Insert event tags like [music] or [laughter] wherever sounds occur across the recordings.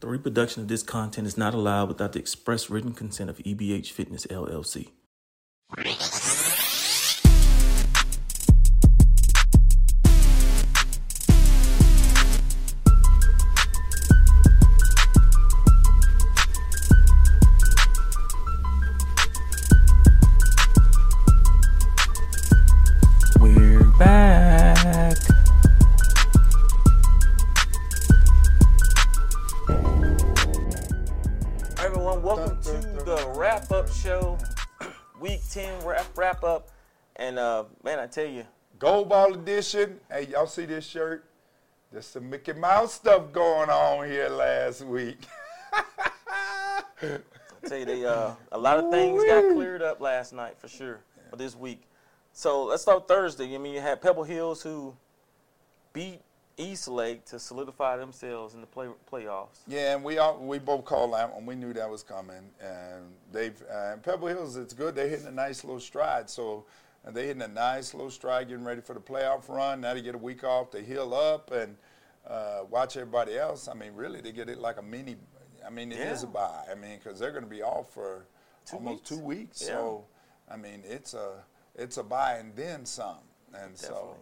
The reproduction of this content is not allowed without the express written consent of EBH Fitness LLC. Everyone, welcome to the wrap up show, [clears throat] week 10 wrap, wrap up. And uh, man, I tell you, Gold Ball Edition. Hey, y'all see this shirt? There's some Mickey Mouse stuff going on here last week. [laughs] I tell you, they uh, a lot of things got cleared up last night for sure for this week. So let's start Thursday. I mean, you had Pebble Hills who beat East Lake to solidify themselves in the play, playoffs. yeah, and we all we both called that one. We knew that was coming. And they've uh, Pebble Hills. It's good. They're hitting a nice little stride. So they're hitting a nice little stride, getting ready for the playoff run. Now they get a week off. to heal up and uh, watch everybody else. I mean, really, they get it like a mini. I mean, it is Yeah. a bye. I mean, because they're going to be off for Two almost weeks. two weeks. Yeah. So, I mean, it's a it's a bye and then some. And so,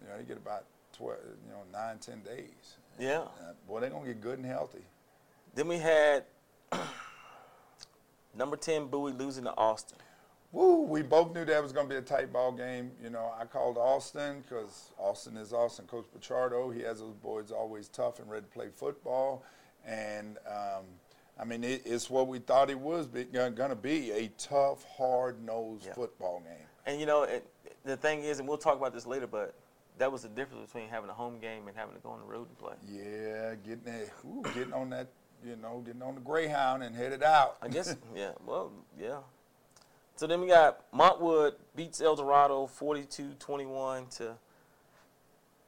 you know, you get about 12, you know, nine, ten days. Yeah. Uh, boy, they're going to get good and healthy. Then we had [clears throat] number 10 Bowie losing to Austin. Woo, we both knew that was going to be a tight ball game. You know, I called Austin because Austin is Austin. Coach Pichardo, he has those boys always tough and ready to play football. And, um, I mean, it, it's what we thought it was going to be a tough, hard nosed Yeah. football game. And you know, it, the thing is, and we'll talk about this later, but that was the difference between having a home game and having to go on the road and play. Yeah, getting that, ooh, getting on that, you know, getting on the Greyhound and headed out. I guess, [laughs] yeah, well, yeah. So then we got Montwood beats El Dorado 42-21 to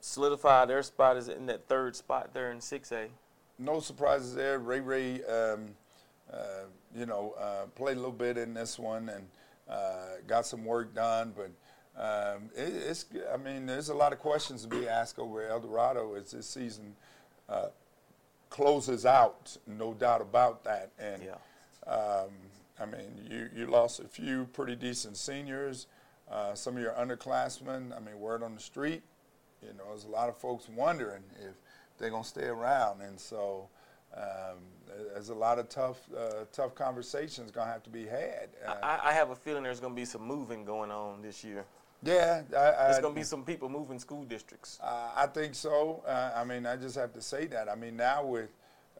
solidify their spot is in that third spot there in 6A. no surprises there. Ray Ray, um, uh, you know, uh, played a little bit in this one and uh, got some work done. But um, it, it's, I mean, there's a lot of questions to be asked over El Dorado as this season uh, closes out. No doubt about that. And Yeah. um, I mean, you, you lost a few pretty decent seniors. Uh, some of your underclassmen. I mean, word on the street. You know, there's a lot of folks wondering if they're gonna stay around, and so um, there's a lot of tough, uh, tough conversations gonna have to be had. Uh, I, I have a feeling there's going to be some moving going on this year. Yeah, I, I, There's going to be some people moving school districts. Uh, I think so. Uh, I mean, I just have to say that. I mean, now with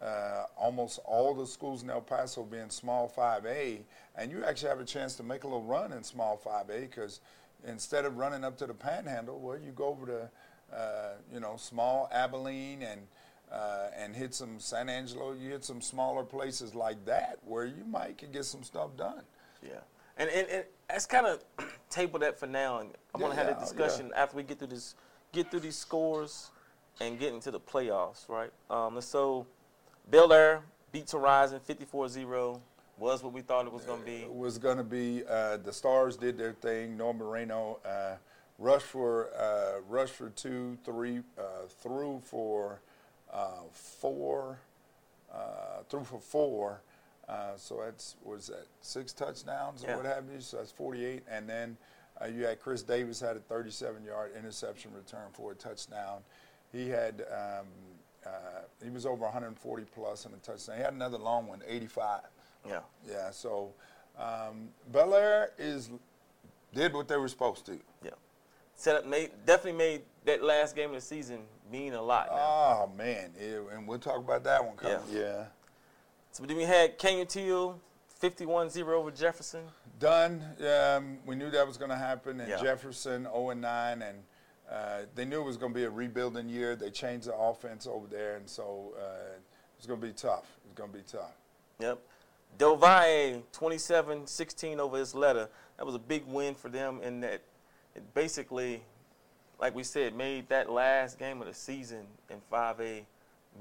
uh, almost all the schools in El Paso being small 5A, and you actually have a chance to make a little run in small 5A because instead of running up to the Panhandle, well, you go over to uh, you know small Abilene and uh, and hit some San Angelo. You hit some smaller places like that where you might could get some stuff done. Yeah, and and, and that's kind of [clears throat] table that for now, and I want gonna have a discussion after we get through this, get through these scores, and get into the playoffs, right? Um, and so, Bel Air beats Horizon 54-0. Was what we thought it was gonna be. It was going to be uh, the Stars did their thing. Norm Moreno uh, rushed for uh, rushed for two, three, uh, threw for uh, four, uh, threw for four. Uh, so that's was that six touchdowns or Yeah. what have you. So that's 48. And then uh, you had Chris Davis had a 37-yard interception return for a touchdown. He had um, uh, he was over 140 plus in a touchdown. He had another long one, 85. Yeah, Yeah, so um, Bel Air is did what they were supposed to. yeah. Set up, made definitely made that last game of the season mean a lot. Now. Oh man, yeah, and we'll talk about that one coming. Yeah. Yeah, so then we had Canutillo 51-0 over Jefferson. done. Um, we knew that was going to happen. And Yeah. Jefferson 0 and 9, and uh, they knew it was going to be a rebuilding year. They changed the offense over there, and so uh, it's going to be tough. It's going to be tough. Yep. Del Valle 27-16 over Ysleta. That was a big win for them in that it basically, like we said, made that last game of the season in 5A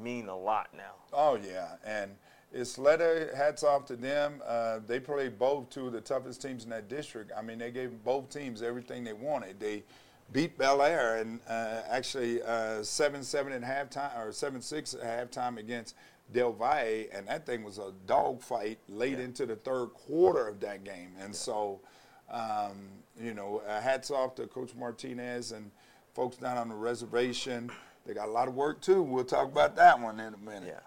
mean a lot now. Oh yeah, and Ysleta, hats off to them. Uh, they played both two of the toughest teams in that district. I mean, they gave both teams everything they wanted. They beat Bel Air and uh, actually uh, seven seven at halftime or seven six at halftime against Del Valle, and that thing was a dogfight late yeah. into the third quarter of that game. And yeah. so, um, you know, uh, hats off to Coach Martinez and folks down on the reservation. They got a lot of work too. We'll talk about that one in a minute. Yeah.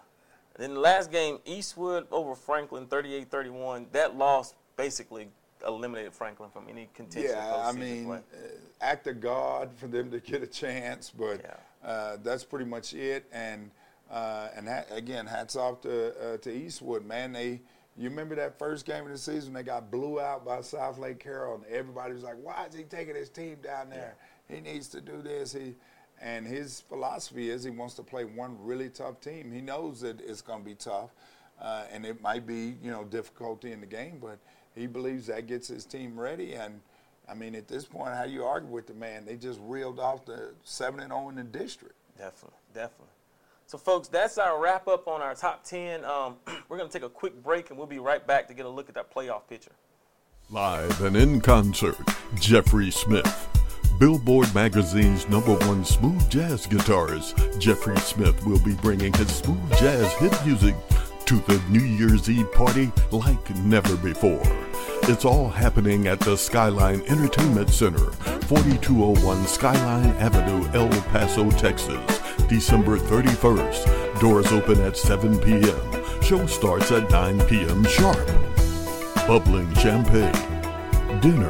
Then the last game, Eastwood over Franklin, 38-31. That loss basically eliminated Franklin from any contention. Yeah, I mean, uh, act of God for them to get a chance, but yeah. uh, that's pretty much it. And uh, and ha- again, hats off to uh, to Eastwood, man. They you remember that first game of the season? They got blew out by Southlake Carroll, and everybody was like, "Why is he taking his team down there? Yeah. He needs to do this." He and his philosophy is he wants to play one really tough team. He knows that it's going to be tough, uh, and it might be you know difficulty in the game, but he believes that gets his team ready. And I mean, at this point, how you argue with the man? They just reeled off the seven and zero oh in the district. Definitely, definitely. So, folks, that's our wrap up on our top 10. Um, [clears throat] we're going to take a quick break and we'll be right back to get a look at that playoff picture. Live and in concert, Jeffrey Smith. Billboard Magazine's number one smooth jazz guitarist, Jeffrey Smith, will be bringing his smooth jazz hit music to the New Year's Eve party like never before. It's all happening at the Skyline Entertainment Center, 4201 Skyline Avenue, El Paso, Texas. December 31st. Doors open at 7 p.m. Show starts at 9 p.m. sharp. Bubbling champagne, dinner,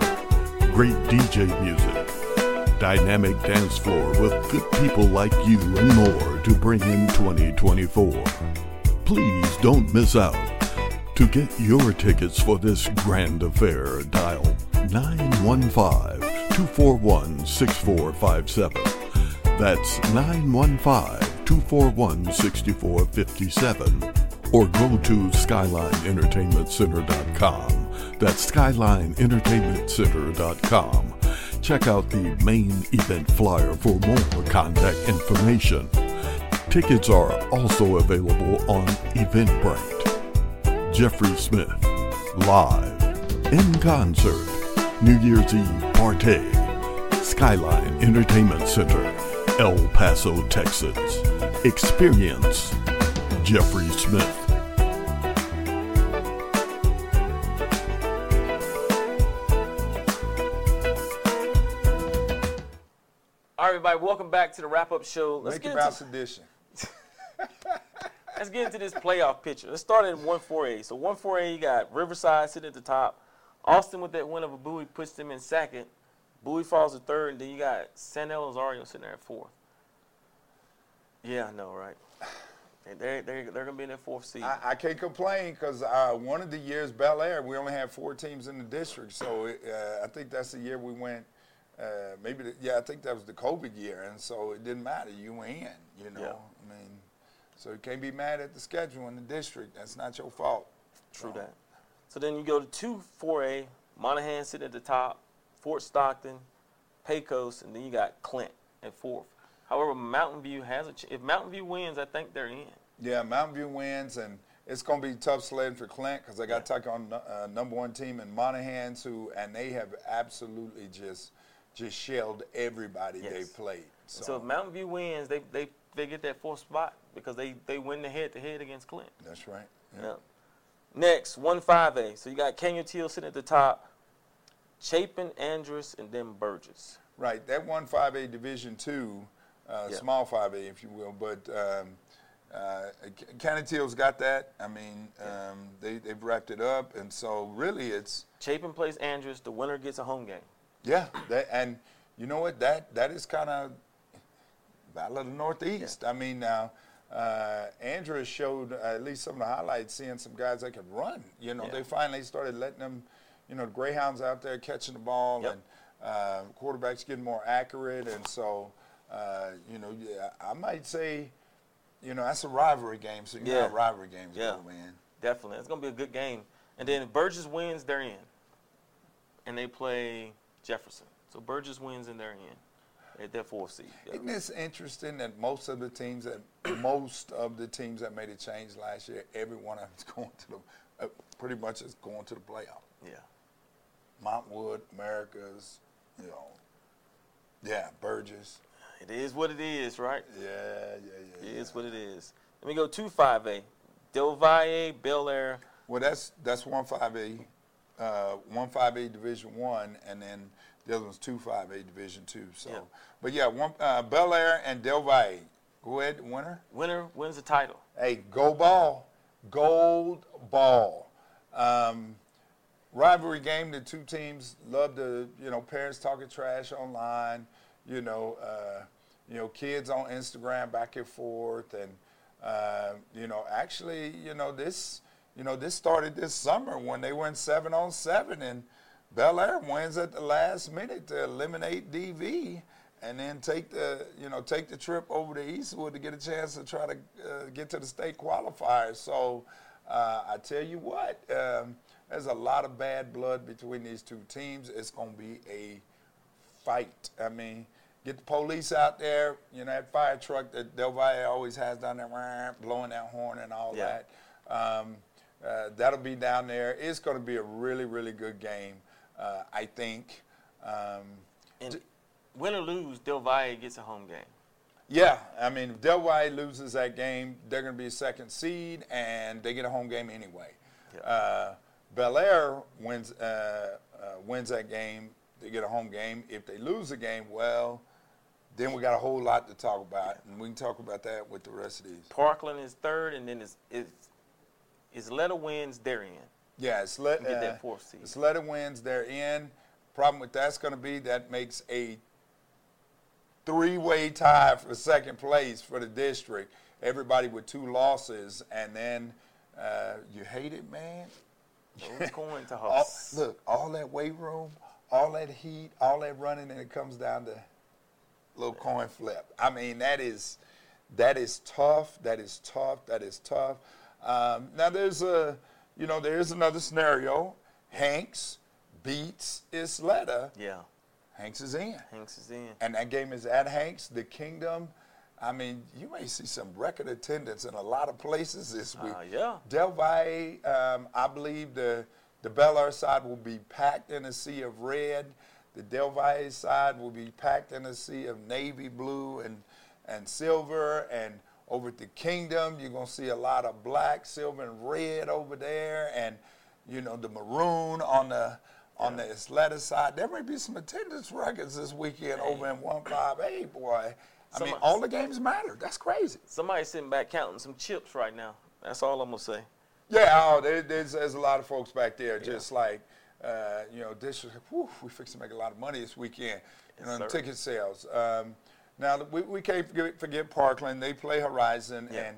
great DJ music, dynamic dance floor with good people like you and more to bring in 2024. Please don't miss out. To get your tickets for this grand affair, dial 915 241 6457. That's 915 241 6457. Or go to SkylineEntertainmentCenter.com. That's SkylineEntertainmentCenter.com. Check out the main event flyer for more contact information. Tickets are also available on Eventbrite. Jeffrey Smith, live, in concert, New Year's Eve party, Skyline Entertainment Center. El Paso, Texas. Experience Jeffrey Smith. All right, everybody, welcome back to the wrap up show. Let's Make get into edition. [laughs] Let's get into this playoff picture. Let's start at 1 4A. So 1 4A, you got Riverside sitting at the top. Austin with that win over Bowie puts them in second. Bowie falls to third, and then you got San Elizario sitting there at fourth. Yeah, I know, right? They're, they're, they're going to be in that fourth seed. I, I can't complain because uh, one of the years, Bel Air, we only had four teams in the district. So it, uh, I think that's the year we went. Uh, maybe, the, yeah, I think that was the COVID year. And so it didn't matter. You were in, you know. Yeah. I mean, so you can't be mad at the schedule in the district. That's not your fault. True so. that. So then you go to 2 4A, Monahans sitting at the top, Fort Stockton, Pecos, and then you got Clint at fourth. However, Mountain View has a. Ch- if Mountain View wins, I think they're in. Yeah, Mountain View wins, and it's going to be tough sledding for Clint because they got to take on uh, number one team in Monahans, who and they have absolutely just just shelled everybody yes. they played. So. so. if Mountain View wins, they they they get that fourth spot because they they win the head to head against Clint. That's right. Yeah. yeah. Next, one five A. So you got Canutillo sitting at the top, Chapin, Andress, and then Burgess. Right. That one five A Division two uh, yeah. small 5A, if you will. But um, uh, Teal's got that. I mean, um, they, they've wrapped it up. And so really it's. Chapin plays Andress. The winner gets a home game. Yeah. That, and you know what? That That is kind of Battle of the Northeast. Yeah. I mean, now. Uh, Andress showed uh, at least some of the highlights, seeing some guys that could run. You know, yeah. they finally started letting them, you know, the Greyhounds out there catching the ball yep. and uh, quarterbacks getting more accurate. And so uh, you know, yeah, I might say, you know, that's a rivalry game. So you yeah. have rivalry games, yeah, go, man. Definitely, it's gonna be a good game. And then if Burgess wins, they're in, and they play Jefferson. So Burgess wins and they're at their fourth seed. Isn't this interesting that most of the teams that [clears throat] most of the teams that made a change last year, every one of them is [laughs] going to the uh, pretty much is going to the playoff. Yeah. Montwood, Americas, you know, Yeah, Burgess. It is what it is, right? Yeah, yeah, yeah. It yeah. is what it is. Let me go two five A. Del Valle, Bel Air. Well, that's that's one five A, uh, one five A Division One, and then the other one's two five A Division Two. So, Yeah. but yeah, one uh, Bel Air and Del Valle. Go ahead, winner. Winner wins the title. Hey, go ball, gold ball. Um, rivalry game. The two teams love to, you know, parents talking trash online. You know, uh, you know, kids on Instagram back and forth, and uh, you know, actually, you know, this, you know, this started this summer when they went seven on seven, and Bel Air wins at the last minute to eliminate DV. And then take the, you know, take the trip over to Eastwood to get a chance to try to uh, get to the state qualifiers. So, uh, I tell you what, um, there's a lot of bad blood between these two teams. It's going to be a fight. I mean, get the police out there. You know, that fire truck that Del Valle always has down there, blowing that horn and all Yeah. that. Um, uh, that'll be down there. It's going to be a really, really good game, uh, I think. Um, And win or lose, Del Valle gets a home game. yeah, I mean, if Del Valle loses that game, they're going to be a second seed, and they get a home game anyway. Uh, Bel Air wins uh, uh, wins that game, they get a home game. If they lose the game, well, then we got a whole lot to talk about, and we can talk about that with the rest of these. Parkland is third, and then it's it's Ysleta wins they're in. Yeah, it's let Get that uh, fourth seed. It's let it wins. They're in. Problem with that's going to be that makes a three-way tie for second place for the district. Everybody with two losses, and then uh, you hate it, man. Those going to [laughs] All, look, all that weight room, all that heat, all that running, and it comes down to little coin flip. I mean, that is that is tough. That is tough. That is tough. Um, now there's a, you know, there's another scenario. Hanks beats Ysleta. Yeah, Hanks is in, Hanks is in. and that game is at Hanks. The Kingdom. I mean, you may see some record attendance in a lot of places this week. Uh, yeah. Del Valle, um, I believe the the Bel Air side will be packed in a sea of red. The Del Valle side will be packed in a sea of navy blue and and silver. And over at the Kingdom, you're gonna see a lot of black, silver, and red over there, and you know the maroon on the on the Ysleta side. There may be some attendance records this weekend over in 158, boy. I mean, all the games matter. That's crazy. Somebody sitting back counting some chips right now. That's all I'm gonna say. Yeah, oh, there, there's, there's a lot of folks back there just like, uh, you know, this is, whew, we fix to make a lot of money this weekend, you know, ticket sales. Um, now, we, we can't forget, forget Parkland. They play Horizon, Yeah. and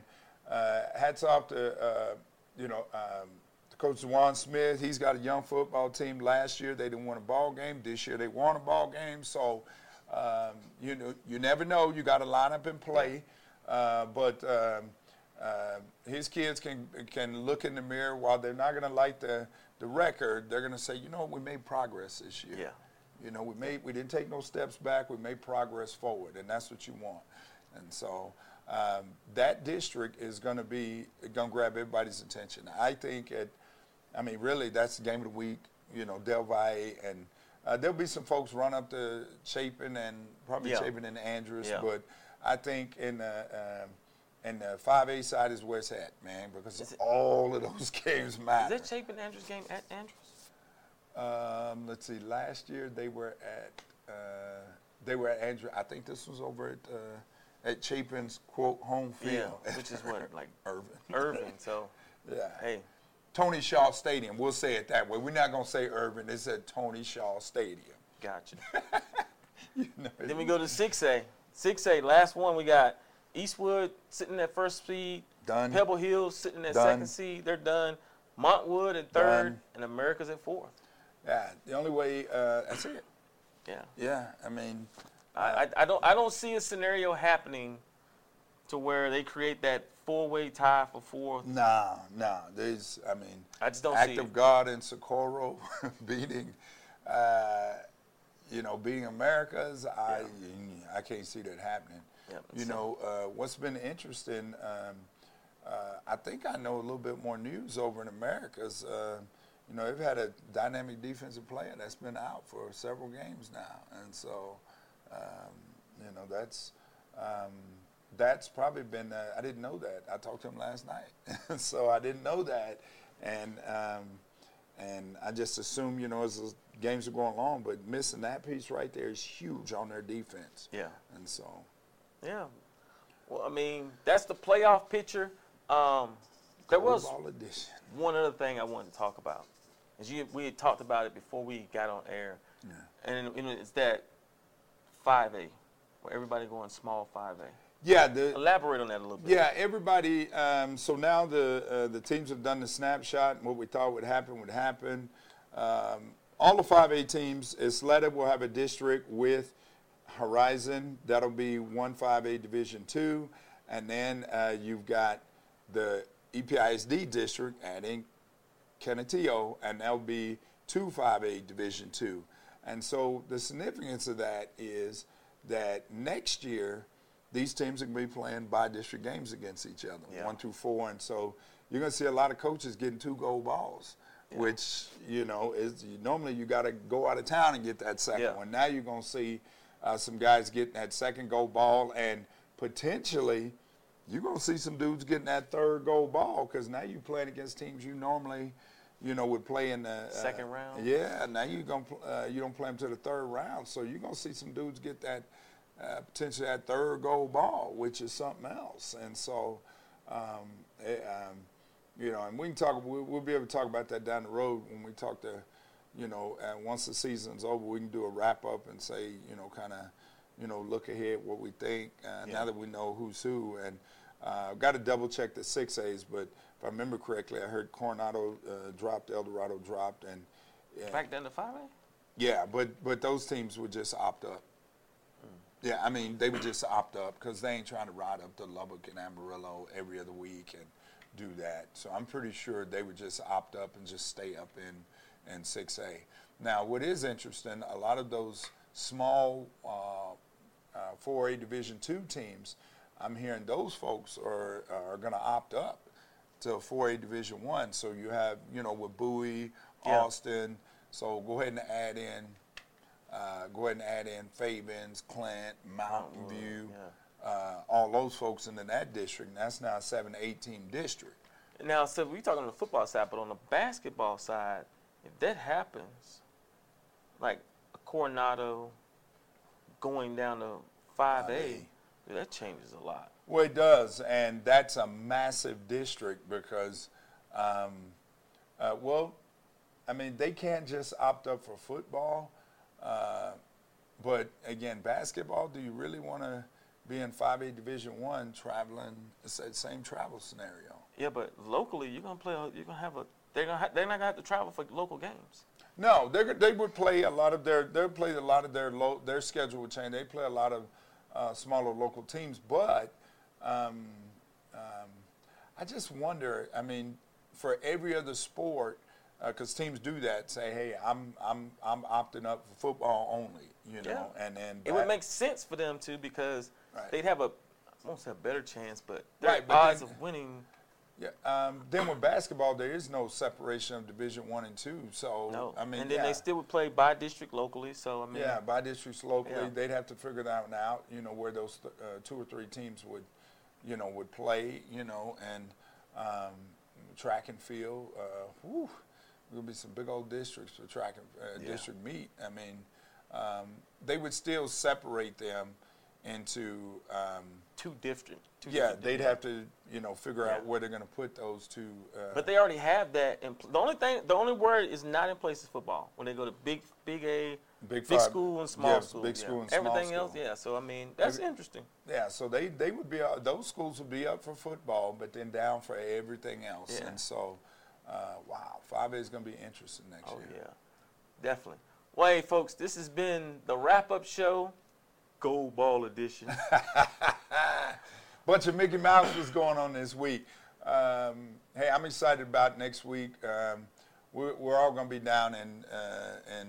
uh, hats off to, uh, you know, um, to Coach Juan Smith. He's got a young football team. Last year, they didn't win a ball game. This year, they won a ball game. So, um, you know, you never know. You got to line up and play. Uh, but um, uh, his kids can can look in the mirror while they're not going to like the the record. They're going to say, you know, we made progress this year. Yeah. You know, we made we didn't take no steps back. We made progress forward, and that's what you want. And so um, that district is going to be going to grab everybody's attention. I think it. I mean, really, that's the game of the week. You know, Del Valle and. Uh, there'll be some folks run up to Chapin and probably Yeah. Chapin and Andress, Yeah. but I think in the um, in the five A side is where it's at, man, because it- all of those [laughs] games matter. Is that Chapin Andress game at Andress? Um, let's see. Last year they were at uh, they were at Andrew. I think this was over at uh, at Chapin's quote home Yeah, field. which is what like [laughs] Irvin. Irving. So [laughs] Yeah. hey, Tony Shaw Stadium. We'll say it that way. We're not gonna say Irvin. It's at Tony Shaw Stadium. gotcha. [laughs] You know, Then we go to 6A. 6A, last one we got Eastwood sitting at first seed. Done. Pebble Hills sitting at Done. second seed. They're done. Montwood at third. Done. And America's at fourth. Yeah. The only way. Uh, that's it. Yeah. Yeah. I mean. I, I, I don't I don't see a scenario happening to where they create that four way tie for fourth. No, no. There's, I mean, I just don't act see of it. God and Socorro [laughs] beating, uh, you know, beating America's. I, I can't see that happening. Yeah, you know, uh, what's been interesting. Um, uh, I think I know a little bit more news over in America's. Uh, you know, they've had a dynamic defensive player that's been out for several games now, and so Um, you know, that's um, that's probably been. Uh, I didn't know that. I talked to him last night, [laughs] so I didn't know that, and um, and I just assume you know as the games are going along, but missing that piece right there is huge on their defense. Yeah. And so. Yeah. Well, I mean, that's the playoff picture. Um, there was one other thing I wanted to talk about. As you, we had talked about it before we got on air, yeah. and, and it's that 5A, where everybody going small 5A. Yeah, the, elaborate on that a little bit. Yeah, everybody. Um, so now the uh, the teams have done the snapshot, and what we thought would happen would happen. Um, all the 5A teams, Ysleta will have a district with Horizon. That'll be one 5A Division two, and then uh, you've got the EPISD district adding Canutillo, and that'll be two 5A Division two. And so the significance of that is that next year these teams are going to be playing by district games against each other, yeah. one through four, and so you're going to see a lot of coaches getting two gold balls. Yeah. Which you know is normally you got to go out of town and get that second yeah. one. Now you're gonna see uh, some guys getting that second gold ball, and potentially you're gonna see some dudes getting that third goal ball because now you're playing against teams you normally, you know, would play in the uh, second round. Yeah, now you're gonna uh, you don't play them to the third round, so you're gonna see some dudes get that uh, potentially that third goal ball, which is something else. And so, um, it, um, you know, and we can talk. We'll, we'll, be able to talk about that down the road when we talk to, you know, uh, once the season's over, we can do a wrap up and say, you know, kind of, you know, look ahead what we think uh, yeah. now that we know who's who. And I've got to double check the six A's, but if I remember correctly, I heard Coronado uh, dropped, El Dorado dropped, and back then the five A. Yeah, but but those teams would just opt up. Yeah, I mean, they would just opt up because they ain't trying to ride up to Lubbock and Amarillo every other week and do that. So I'm pretty sure they would just opt up and just stay up in, in 6A. Now, what is interesting, a lot of those small uh, uh, 4A Division two teams, I'm hearing those folks are, are going to opt up to 4A Division one. So you have, you know, with Bowie, yeah. Austin. So go ahead and add in uh, go ahead and add in Fabens, Clint, Mountain View, yeah. uh, all those folks into that district. That's now a 7 18 district. Now, so we're talking on the football side, but on the basketball side, if that happens, like Coronado going down to 5A, that changes a lot. Well, it does, and that's a massive district because, um, uh, well, I mean, they can't just opt up for football uh, but again, basketball, do you really want to be in 5A Division One traveling? Same travel scenario. Yeah, but locally, you're gonna play. You're gonna have a. They're gonna. Ha- they're not gonna have to travel for local games. No, they they would play a lot of their. They play a lot of their low. Their schedule would change. They play a lot of uh, smaller local teams, but um, um, I just wonder. I mean, for every other sport because uh, teams do that. Say, hey, I'm I'm I'm opting up for football only. You know, yeah. and then it would make sense for them to because right. they'd have a I won't say a better chance, but their right, but odds then, of winning. Yeah. Um, then with basketball, there is no separation of Division One and Two. So no. I mean, and then yeah. they still would play by district locally. So I mean, yeah, by districts locally, yeah. they'd have to figure that one out. You know, where those th- uh, two or three teams would, you know, would play. You know, and um, track and field. Uh, whew, There'll be some big old districts for track and uh, yeah. district meet. I mean, um, they would still separate them into um, two different. Two yeah, different they'd have to you know figure yeah. out where they're going to put those two. Uh, but they already have that. In pl- the only thing, the only word is not in place is football. When they go to big, big A, big, big school and small yeah, school, big school and small school. everything small else, yeah. So I mean, that's Every, interesting. Yeah, so they they would be those schools would be up for football, but then down for everything else, and so uh, wow, 5A is going to be interesting next oh, year. Oh, yeah, definitely. Well, hey, folks, this has been the wrap up show, Gold Ball Edition. [laughs] Bunch of Mickey Mouse was going on this week. Um, hey, I'm excited about next week. Um, we're, we're, all going to be down in, uh, in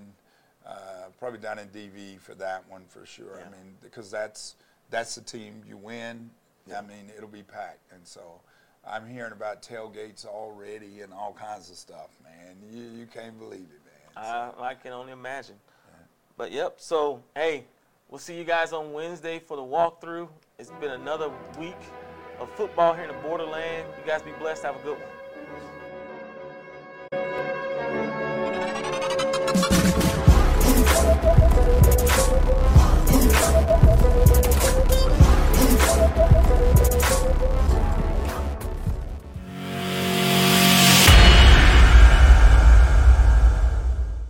uh, probably down in DV for that one for sure. Yeah. I mean, because that's that's the team you win. Yeah. I mean, it'll be packed, and so I'm hearing about tailgates already and all kinds of stuff, man. You, you can't believe it, man. So. I, I can only imagine. Yeah. But yep, so hey, We'll see you guys on Wednesday for the walkthrough. It's been another week of football here in the borderland. You guys be blessed. Have a good one.